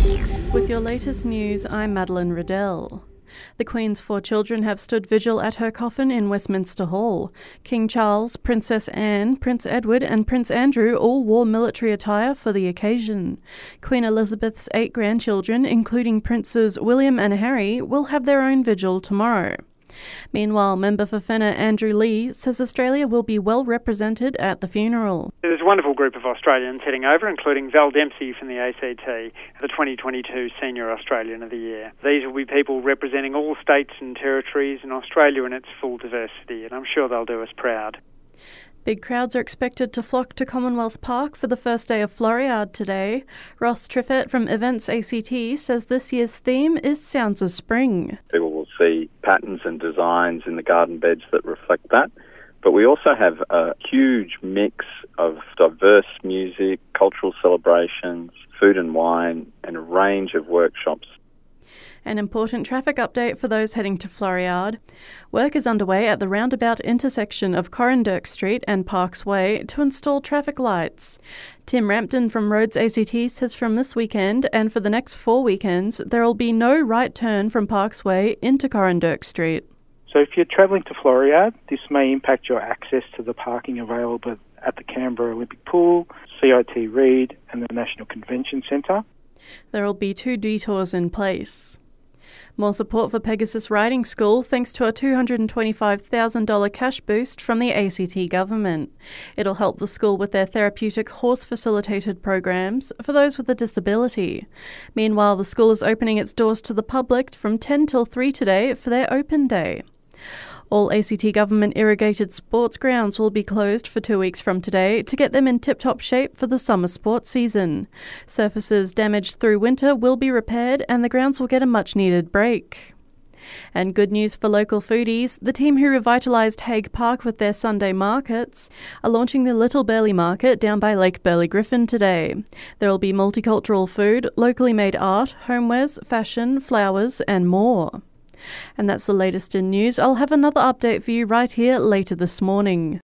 With your latest news, I'm Madeline Riddell. The Queen's four children have stood vigil at her coffin in Westminster Hall. King Charles, Princess Anne, Prince Edward, and Prince Andrew all wore military attire for the occasion. Queen Elizabeth's eight grandchildren, including Princes William and Harry, will have their own vigil tomorrow. Meanwhile, member for Fenner Andrew Leigh says Australia will be well represented at the funeral. There's a wonderful group of Australians heading over, including Val Dempsey from the ACT, the 2022 Senior Australian of the Year. These will be people representing all states and territories and Australia in its full diversity, and I'm sure they'll do us proud. Big crowds are expected to flock to Commonwealth Park for the first day of Floriade today. Ross Triffett from Events ACT says this year's theme is Sounds of Spring. People will see patterns and designs in the garden beds that reflect that. But we also have a huge mix of diverse music, cultural celebrations, food and wine, and a range of workshops an important traffic update for those heading to Floriade. Work is underway at the roundabout intersection of Coranderrk Street and Parkes Way to install traffic lights. Tim Rampton from Roads ACT says from this weekend and for the next four weekends, there will be no right turn from Parkes Way into Coranderrk Street. So if you're travelling to Floriade, this may impact your access to the parking available at the Canberra Olympic Pool, CIT Reid, and the National Convention Centre. There will be two detours in place. More support for Pegasus Riding School thanks to a $225,000 cash boost from the ACT government. It'll help the school with their therapeutic horse facilitated programs for those with a disability. Meanwhile, the school is opening its doors to the public from 10 till 3 today for their open day. All ACT government irrigated sports grounds will be closed for two weeks from today to get them in tip top shape for the summer sports season. Surfaces damaged through winter will be repaired and the grounds will get a much needed break. And good news for local foodies the team who revitalised Haig Park with their Sunday markets are launching the Little Burleigh Market down by Lake Burley Griffin today. There will be multicultural food, locally made art, homewares, fashion, flowers, and more. And that's the latest in news. I'll have another update for you right here later this morning.